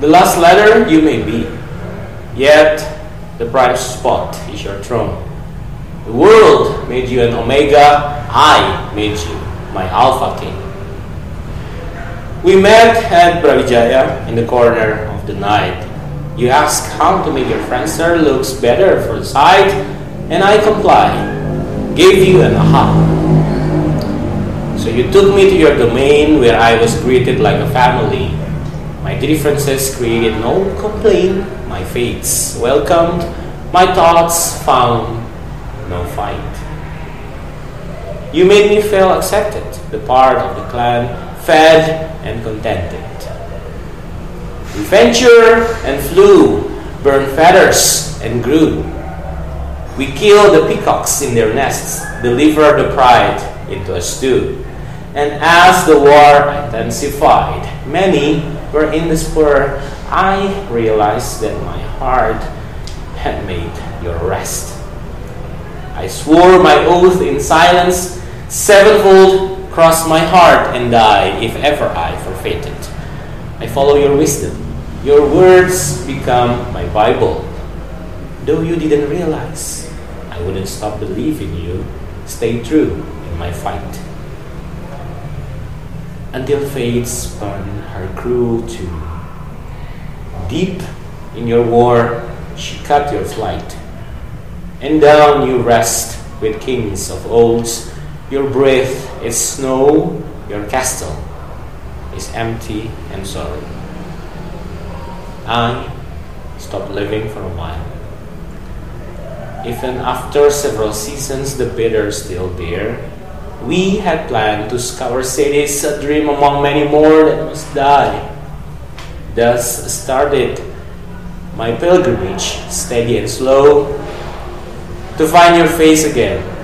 The last letter you may be, yet the brightest spot is your throne. The world made you an Omega, I made you my Alpha King. We met at Brawijaya in the corner of the night. You asked how to make your Friendster looks better for the site, and I complied. Gave you an aha. So you took me to your domain where I was greeted like a family. My differences created no complaint, my fates welcomed, my thoughts found no fight. You made me feel accepted, the part of the clan, fed and contented. We ventured and flew, burned feathers and grew. We killed the peacocks in their nests, delivered the pride into a stew. And as the war intensified, many were in despair. I realized that my heart had made your rest. I swore my oath in silence, sevenfold cross my heart and die if ever I forfeit it. I follow your wisdom. Your words become my Bible. Though you didn't realize, I wouldn't stop believing you. Stay true in my fight. Until fate spun her cruel tune. Deep in your war, she cut your flight and down you rest with kings of old. Your breath is snow, your castle is empty and sorry. I stopped living for a while. Even after several seasons, the bitter still there. We had planned to scour cities, a dream among many more that must die. Thus started my pilgrimage, steady and slow, to find your face again